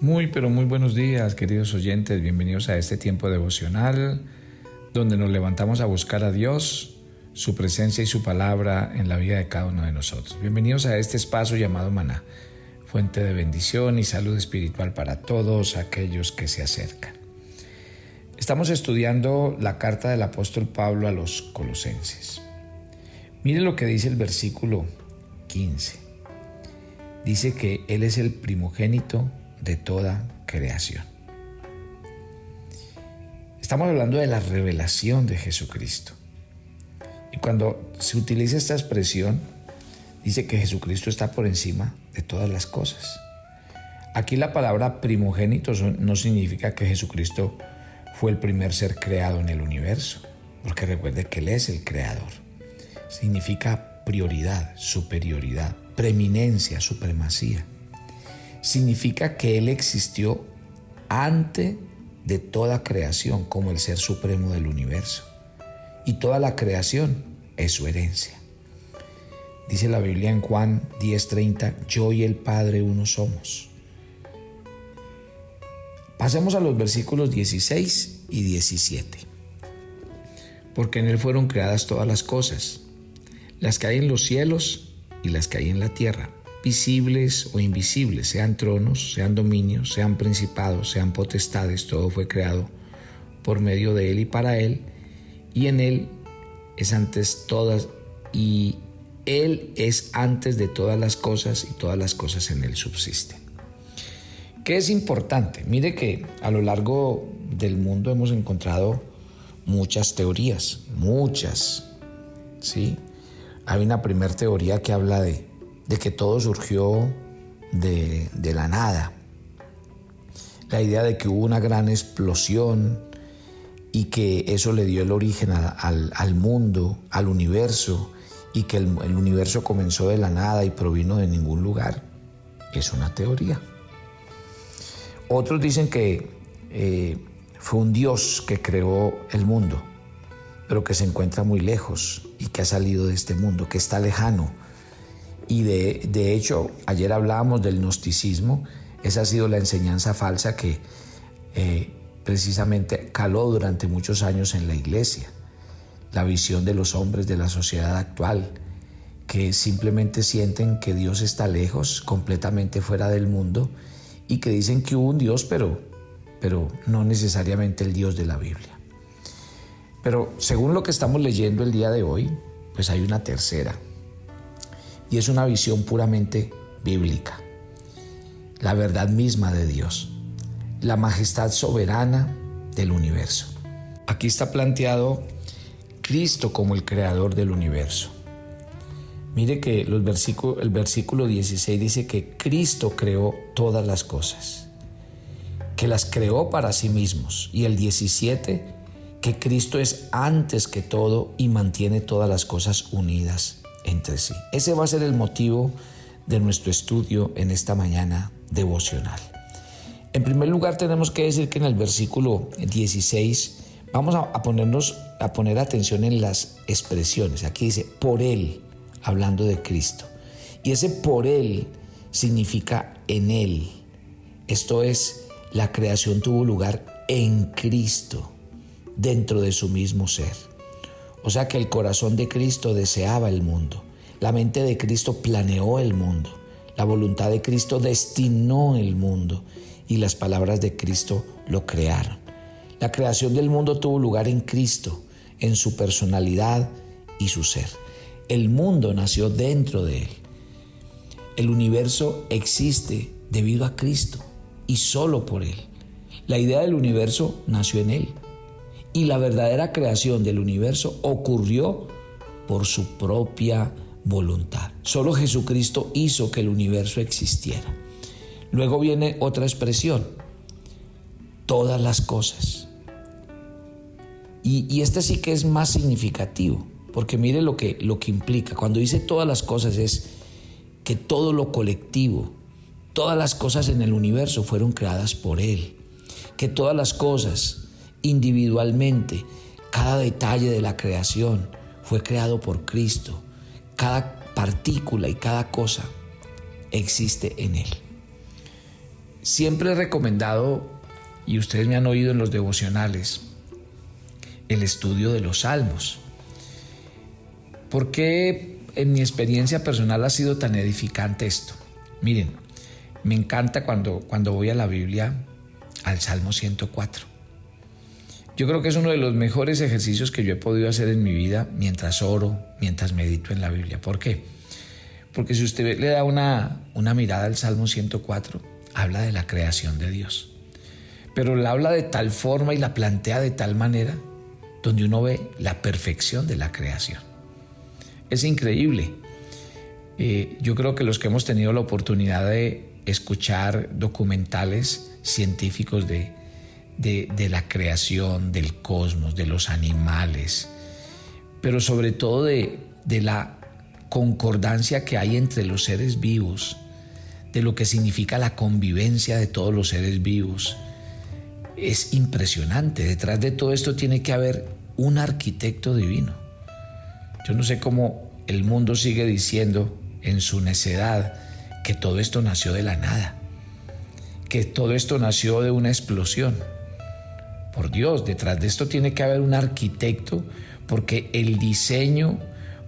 Muy, pero muy buenos días, queridos oyentes. Bienvenidos a este tiempo devocional donde nos levantamos a buscar a Dios, su presencia y su palabra en la vida de cada uno de nosotros. Bienvenidos a este espacio llamado Maná, fuente de bendición y salud espiritual para todos aquellos que se acercan. Estamos estudiando la carta del apóstol Pablo a los colosenses. Mire lo que dice el versículo 15. Dice que Él es el primogénito de toda creación. Estamos hablando de la revelación de Jesucristo. Y cuando se utiliza esta expresión, dice que Jesucristo está por encima de todas las cosas. Aquí la palabra primogénito no significa que Jesucristo fue el primer ser creado en el universo, porque recuerde que Él es el creador. Significa prioridad, superioridad, preeminencia, supremacía significa que Él existió antes de toda creación como el ser supremo del universo. Y toda la creación es su herencia. Dice la Biblia en Juan 10:30, yo y el Padre uno somos. Pasemos a los versículos 16 y 17. Porque en Él fueron creadas todas las cosas, las que hay en los cielos y las que hay en la tierra visibles o invisibles, sean tronos, sean dominios, sean principados, sean potestades, todo fue creado por medio de Él y para Él, y en Él es antes todas, y Él es antes de todas las cosas, y todas las cosas en Él subsisten. ¿Qué es importante? Mire que a lo largo del mundo hemos encontrado muchas teorías, muchas, ¿sí? Hay una primera teoría que habla de de que todo surgió de, la nada. La idea de que hubo una gran explosión y que eso le dio el origen al, mundo, al universo, y que el, universo comenzó de la nada y provino de ningún lugar, es una teoría. Otros dicen que eh, fue un Dios que creó el mundo, pero que se encuentra muy lejos y que ha salido de este mundo, que está lejano, y de, hecho, ayer hablábamos del gnosticismo, esa ha sido la enseñanza falsa que eh, precisamente caló durante muchos años en la iglesia. La visión de los hombres de la sociedad actual, que simplemente sienten que Dios está lejos, completamente fuera del mundo, y que dicen que hubo un Dios, pero, pero no necesariamente el Dios de la Biblia. Pero según lo que estamos leyendo el día de hoy, pues hay una tercera, y es una visión puramente bíblica. La verdad misma de Dios, la majestad soberana del universo. Aquí está planteado Cristo como el creador del universo. Mire que los el versículo 16 dice que Cristo creó todas las cosas, que las creó para sí mismos. Y el 17, que Cristo es antes que todo y mantiene todas las cosas unidas entre sí. Ese va a ser el motivo de nuestro estudio en esta mañana devocional. En primer lugar tenemos que decir que en el versículo 16 vamos a ponernos a poner atención en las expresiones. Aquí dice por él, hablando de Cristo. Y ese por él significa en él. Esto es la creación tuvo lugar en Cristo, dentro de su mismo ser. O sea que el corazón de Cristo deseaba el mundo. La mente de Cristo planeó el mundo. La voluntad de Cristo destinó el mundo. Y las palabras de Cristo lo crearon. La creación del mundo tuvo lugar en Cristo, en su personalidad y su ser. El mundo nació dentro de Él. El universo existe debido a Cristo y solo por Él. La idea del universo nació en Él y la verdadera creación del universo ocurrió por su propia voluntad. Solo Jesucristo hizo que el universo existiera. Luego viene otra expresión, todas las cosas. Y, este sí que es más significativo, porque mire lo que, lo que implica. Cuando dice todas las cosas es que todo lo colectivo, todas las cosas en el universo fueron creadas por Él, que todas las cosas individualmente. Cada detalle de la creación fue creado por Cristo. Cada partícula y cada cosa existe en Él. siempre he recomendado, y ustedes me han oído en los devocionales, el estudio de los salmos. ¿Por qué en mi experiencia personal ha sido tan edificante esto? Miren, me encanta cuando, cuando voy a la Biblia al Salmo 104. Yo creo que es uno de los mejores ejercicios que yo he podido hacer en mi vida mientras oro, mientras medito en la Biblia. ¿Por qué? Porque si usted le da una, una mirada al Salmo 104, habla de la creación de Dios. Pero la habla de tal forma y la plantea de tal manera donde uno ve la perfección de la creación. Es increíble. Eh, yo creo que los que hemos tenido la oportunidad de escuchar documentales científicos de, de, la creación, del cosmos, de los animales, pero sobre todo de, de la concordancia que hay entre los seres vivos, de lo que significa la convivencia de todos los seres vivos. Es impresionante. Detrás de todo esto tiene que haber un arquitecto divino. Yo no sé cómo el mundo sigue diciendo en su necedad que todo esto nació de la nada, que todo esto nació de una explosión. Por Dios, detrás de esto tiene que haber un arquitecto porque el diseño,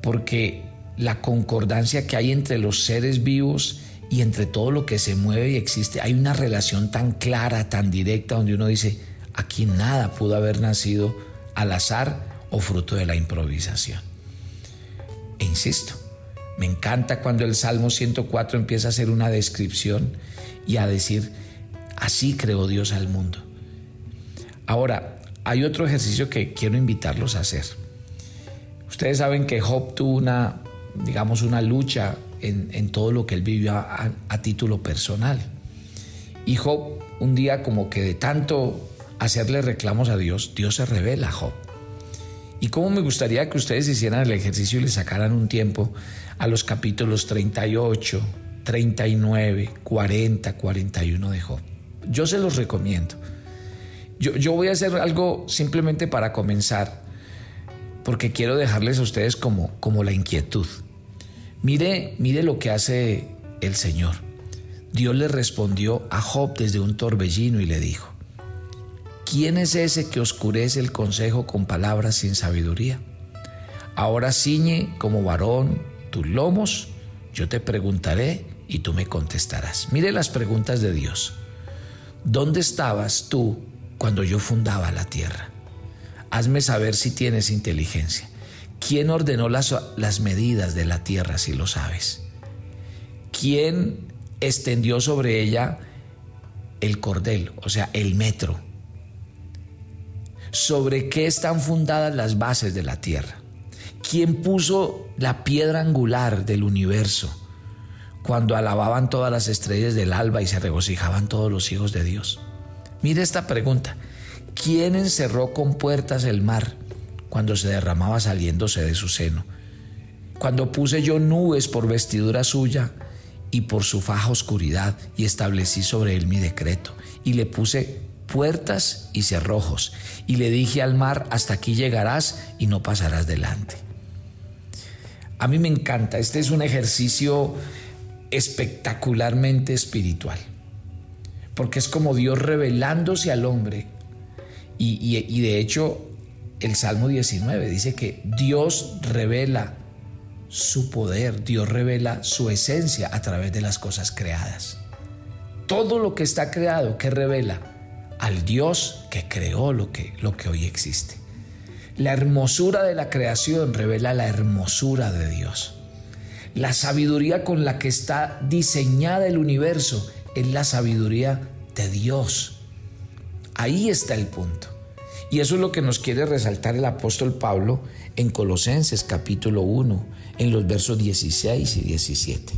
porque la concordancia que hay entre los seres vivos y entre todo lo que se mueve y existe, hay una relación tan clara, tan directa, donde uno dice, aquí nada pudo haber nacido al azar o fruto de la improvisación. E insisto, me encanta cuando el Salmo 104 empieza a hacer una descripción y a decir, así creó Dios al mundo. Ahora, hay otro ejercicio que quiero invitarlos a hacer. Ustedes saben que Job tuvo una, digamos, una lucha en, todo lo que él vivió a, a título personal. Y Job, un día como que de tanto hacerle reclamos a Dios, Dios se revela a Job. Y cómo me gustaría que ustedes hicieran el ejercicio y le sacaran un tiempo a los capítulos 38, 39, 40, 41 de Job. Yo se los recomiendo. Yo, voy a hacer algo simplemente para comenzar, porque quiero dejarles a ustedes como, como la inquietud. Mire, mire lo que hace el Señor. Dios le respondió a Job desde un torbellino y le dijo, ¿quién es ese que oscurece el consejo con palabras sin sabiduría? Ahora ciñe como varón tus lomos, yo te preguntaré y tú me contestarás. Mire las preguntas de Dios. ¿Dónde estabas tú cuando yo fundaba la tierra? Hazme saber si tienes inteligencia. ¿Quién ordenó las, las medidas de la tierra si lo sabes? ¿Quién extendió sobre ella el cordel, o sea, el metro? ¿Sobre qué están fundadas las bases de la tierra? ¿Quién puso la piedra angular del universo cuando alababan todas las estrellas del alba y se regocijaban todos los hijos de Dios? Mire esta pregunta. ¿Quién encerró con puertas el mar cuando se derramaba saliéndose de su seno? Cuando puse yo nubes por vestidura suya y por su faja oscuridad y establecí sobre él mi decreto y le puse puertas y cerrojos y le dije al mar hasta aquí llegarás y no pasarás delante. A mí me encanta, este es un ejercicio espectacularmente espiritual, porque es como Dios revelándose al hombre. Y, de hecho, el Salmo 19 dice que Dios revela su poder, Dios revela su esencia a través de las cosas creadas. Todo lo que está creado, que revela al Dios que creó lo que, lo que hoy existe. La hermosura de la creación revela la hermosura de Dios. La sabiduría con la que está diseñada el universo es la sabiduría de Dios. Ahí está el punto. Y eso es lo que nos quiere resaltar el apóstol Pablo en Colosenses capítulo 1, en los versos 16 y 17.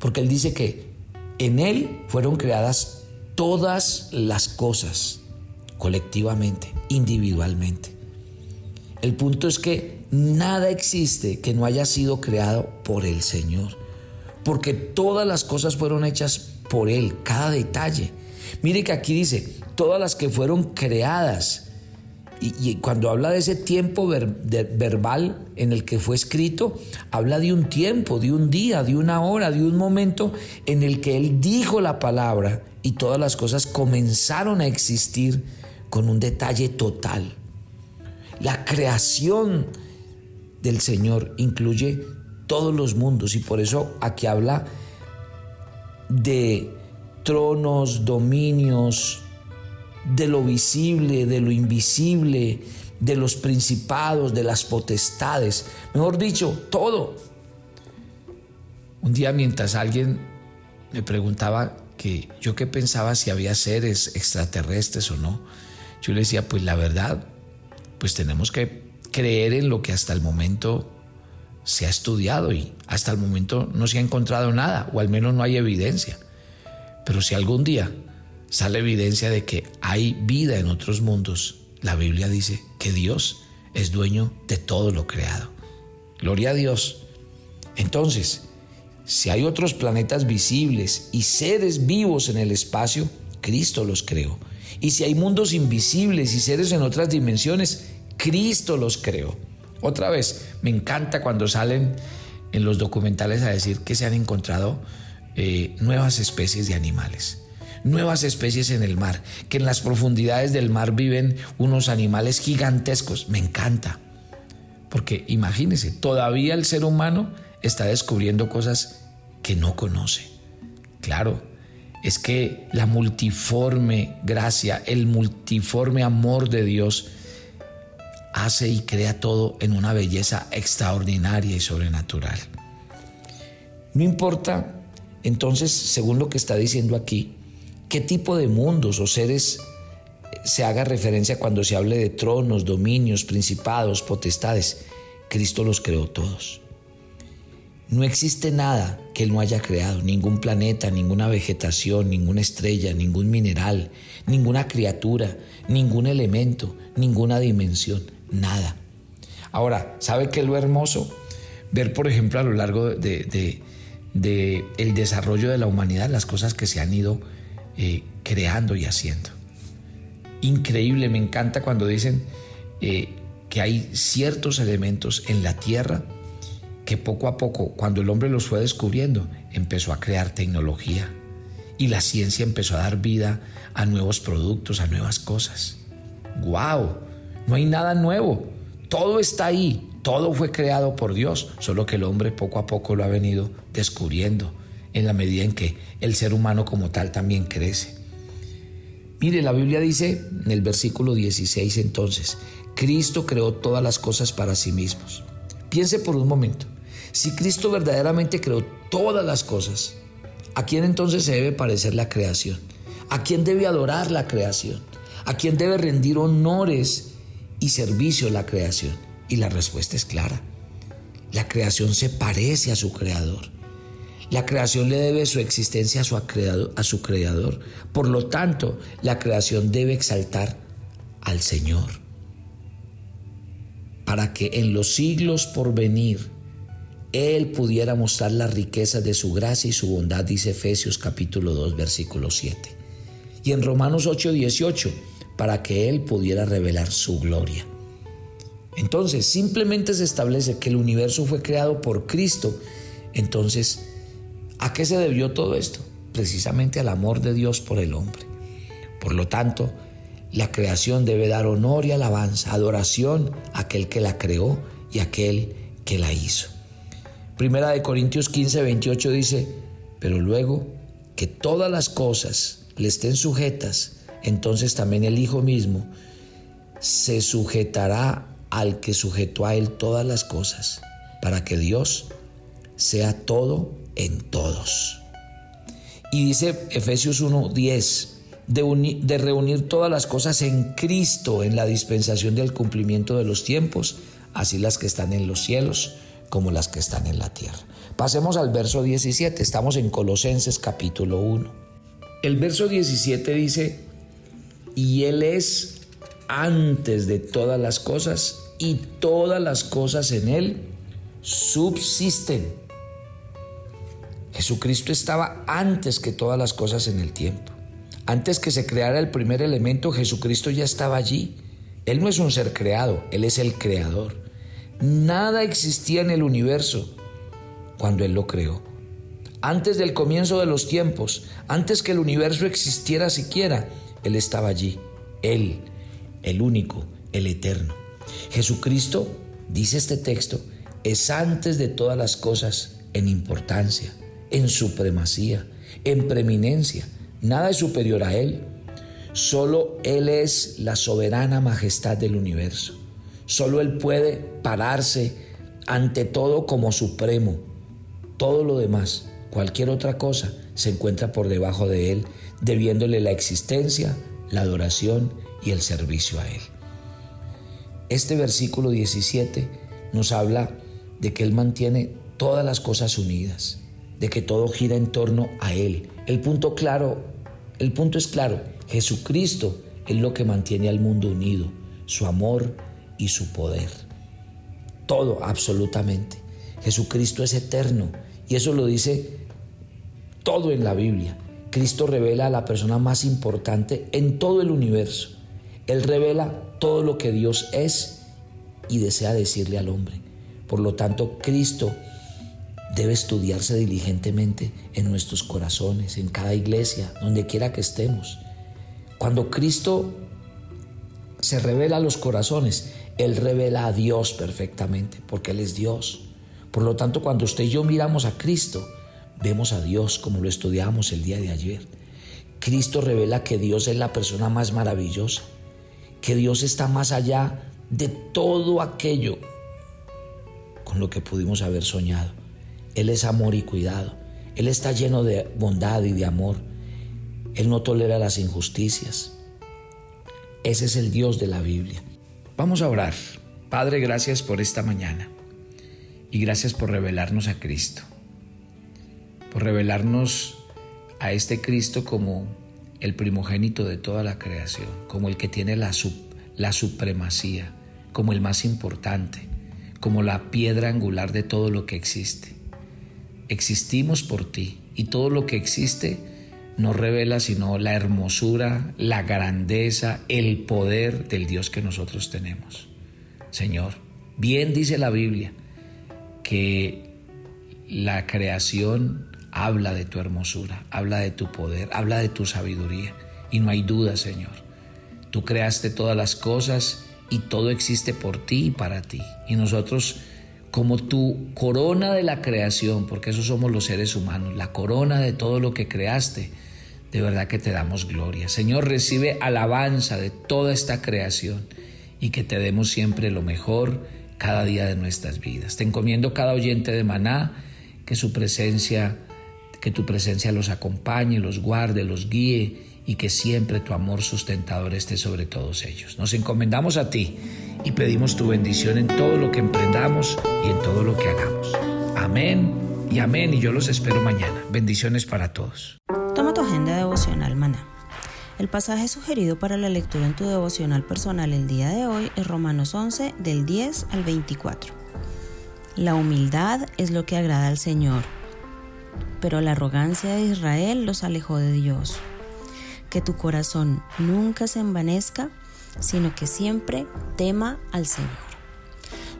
Porque él dice que en él fueron creadas todas las cosas, colectivamente, individualmente. El punto es que nada existe que no haya sido creado por el Señor, porque todas las cosas fueron hechas por Él, cada detalle. Mire que aquí dice, todas las que fueron creadas Y, cuando habla de ese tiempo verbal en el que fue escrito, habla de un tiempo, de un día, de una hora, de un momento en el que Él dijo la palabra y todas las cosas comenzaron a existir con un detalle total. La creación del Señor incluye todos los mundos y por eso aquí habla de tronos, dominios, de lo visible, de lo invisible, de los principados, de las potestades, mejor dicho, todo. Un día mientras alguien me preguntaba que yo qué pensaba si había seres extraterrestres o no, yo le decía, pues la verdad, pues tenemos que creer en lo que hasta el momento se ha estudiado y hasta el momento no se ha encontrado nada, o al menos no hay evidencia. Pero si algún día sale evidencia de que hay vida en otros mundos, la Biblia dice que Dios es dueño de todo lo creado. Gloria a Dios. Entonces, si hay otros planetas visibles y seres vivos en el espacio, Cristo los creó. Y si hay mundos invisibles y seres en otras dimensiones, Cristo los creó. Otra vez, me encanta cuando salen en los documentales a decir que se han encontrado eh, nuevas especies de animales nuevas especies en el mar, que en las profundidades del mar viven unos animales gigantescos. Me encanta. Porque imagínense, todavía el ser humano está descubriendo cosas que no conoce. Claro, es que la multiforme gracia, el multiforme amor de Dios hace y crea todo en una belleza extraordinaria y sobrenatural. No importa, entonces, según lo que está diciendo aquí, qué tipo de mundos o seres se haga referencia cuando se hable de tronos, dominios, principados, potestades. Cristo los creó todos. No existe nada que Él no haya creado, ningún planeta, ninguna vegetación, ninguna estrella, ningún mineral, ninguna criatura, ningún elemento, ninguna dimensión, nada. Ahora, ¿sabe qué es lo hermoso? Ver, por ejemplo, a lo largo de, el desarrollo de la humanidad, las cosas que se han ido eh, creando y haciendo. Increíble, me encanta cuando dicen eh, que hay ciertos elementos en la tierra que poco a poco, cuando el hombre los fue descubriendo, empezó a crear tecnología y la ciencia empezó a dar vida a nuevos productos, a nuevas cosas. ¡Wow! No hay nada nuevo. Todo está ahí. Todo fue creado por Dios, solo que el hombre poco a poco lo ha venido descubriendo en la medida en que el ser humano como tal también crece. Mire, la Biblia dice en el versículo 16 entonces, Cristo creó todas las cosas para sí mismos. Piense por un momento, si Cristo verdaderamente creó todas las cosas, ¿a quién entonces se debe parecer la creación? ¿A quién debe adorar la creación? ¿A quién debe rendir honores y servicio la creación? Y la respuesta es clara. La creación se parece a su creador. La creación le debe su existencia a su, creador, a su creador. Por lo tanto, la creación debe exaltar al Señor. Para que en los siglos por venir Él pudiera mostrar las riquezas de su gracia y su bondad, dice Efesios capítulo 2, versículo 7. Y en Romanos 8, 18, para que Él pudiera revelar su gloria. Entonces, simplemente se establece que el universo fue creado por Cristo. Entonces, ¿A qué se debió todo esto? Precisamente al amor de Dios por el hombre. Por lo tanto, la creación debe dar honor y alabanza, adoración a aquel que la creó y a aquel que la hizo. Primera de Corintios 15, 28 dice, pero luego que todas las cosas le estén sujetas, entonces también el Hijo mismo se sujetará al que sujetó a él todas las cosas, para que Dios sea todo en todos. Y dice Efesios 1:10, de, de reunir todas las cosas en Cristo en la dispensación del cumplimiento de los tiempos, así las que están en los cielos como las que están en la tierra. Pasemos al verso 17, estamos en Colosenses capítulo 1. El verso 17 dice, y Él es antes de todas las cosas, y todas las cosas en Él subsisten. Jesucristo estaba antes que todas las cosas en el tiempo. Antes que se creara el primer elemento, Jesucristo ya estaba allí. Él no es un ser creado, Él es el creador. Nada existía en el universo cuando Él lo creó. Antes del comienzo de los tiempos, antes que el universo existiera siquiera, Él estaba allí. Él, el único, el eterno. Jesucristo, dice este texto, es antes de todas las cosas en importancia, en supremacía, en preeminencia. Nada es superior a Él. Solo Él es la soberana majestad del universo. Solo Él puede pararse ante todo como supremo. Todo lo demás, cualquier otra cosa, se encuentra por debajo de Él, debiéndole la existencia, la adoración y el servicio a Él. Este versículo 17 nos habla de que Él mantiene todas las cosas unidas, de que todo gira en torno a Él. El punto claro, el punto es claro, Jesucristo es lo que mantiene al mundo unido, su amor y su poder. Todo, absolutamente. Jesucristo es eterno y eso lo dice todo en la Biblia. Cristo revela a la persona más importante en todo el universo. Él revela todo lo que Dios es y desea decirle al hombre. Por lo tanto, Cristo debe estudiarse diligentemente en nuestros corazones, en cada iglesia, donde quiera que estemos. Cuando Cristo se revela a los corazones, Él revela a Dios perfectamente, porque Él es Dios. Por lo tanto, cuando usted y yo miramos a Cristo, vemos a Dios como lo estudiamos el día de ayer. Cristo revela que Dios es la persona más maravillosa, que Dios está más allá de todo aquello con lo que pudimos haber soñado. Él es amor y cuidado. Él está lleno de bondad y de amor. Él no tolera las injusticias. Ese es el Dios de la Biblia. Vamos a orar. Padre, gracias por esta mañana. Y gracias por revelarnos a Cristo. Por revelarnos a este Cristo como el primogénito de toda la creación, como el que tiene la, la supremacía, como el más importante, como la piedra angular de todo lo que existe. Existimos por ti y todo lo que existe no revela sino la hermosura, la grandeza, el poder del Dios que nosotros tenemos. Señor, bien dice la Biblia que la creación habla de tu hermosura, habla de tu poder, habla de tu sabiduría. Y no hay duda, Señor. Tú creaste todas las cosas y todo existe por ti y para ti. Y nosotros, como tu corona de la creación, porque eso somos los seres humanos, la corona de todo lo que creaste, de verdad que te damos gloria. Señor, recibe alabanza de toda esta creación y que te demos siempre lo mejor cada día de nuestras vidas. Te encomiendo cada oyente de Maná, que su presencia, que tu presencia los acompañe, los guarde, los guíe y que siempre tu amor sustentador esté sobre todos ellos. Nos encomendamos a ti y pedimos tu bendición en todo lo que emprendamos y en todo lo que hagamos. Amén y amén y yo los espero mañana. Bendiciones para todos. Toma tu agenda devocional, maná. El pasaje sugerido para la lectura en tu devocional personal el día de hoy es Romanos 11 del 10 al 24. La humildad es lo que agrada al Señor, pero la arrogancia de Israel los alejó de Dios que tu corazón nunca se envanezca, sino que siempre tema al Señor.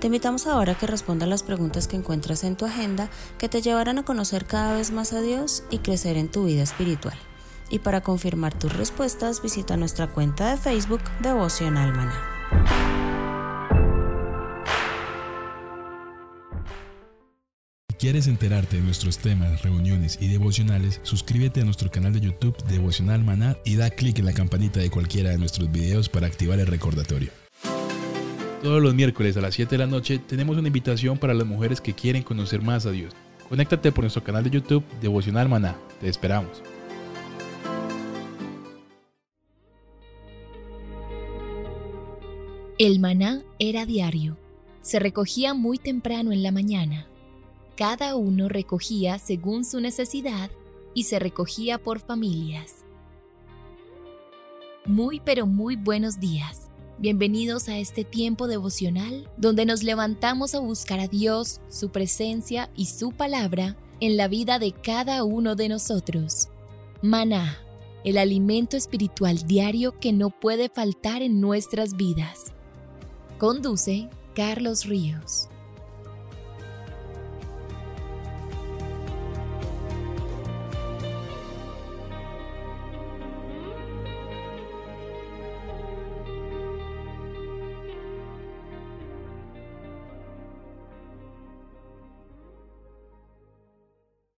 Te invitamos ahora a que respondas las preguntas que encuentras en tu agenda que te llevarán a conocer cada vez más a Dios y crecer en tu vida espiritual. Y para confirmar tus respuestas, visita nuestra cuenta de Facebook Devoción Almana. Quieres enterarte de nuestros temas, reuniones y devocionales, suscríbete a nuestro canal de YouTube Devocional Maná y da clic en la campanita de cualquiera de nuestros videos para activar el recordatorio. Todos los miércoles a las 7 de la noche tenemos una invitación para las mujeres que quieren conocer más a Dios. Conéctate por nuestro canal de YouTube Devocional Maná. Te esperamos. El maná era diario. Se recogía muy temprano en la mañana cada uno recogía según su necesidad y se recogía por familias. Muy pero muy buenos días. Bienvenidos a este tiempo devocional donde nos levantamos a buscar a Dios, su presencia y su palabra en la vida de cada uno de nosotros. Maná, el alimento espiritual diario que no puede faltar en nuestras vidas. Conduce Carlos Ríos.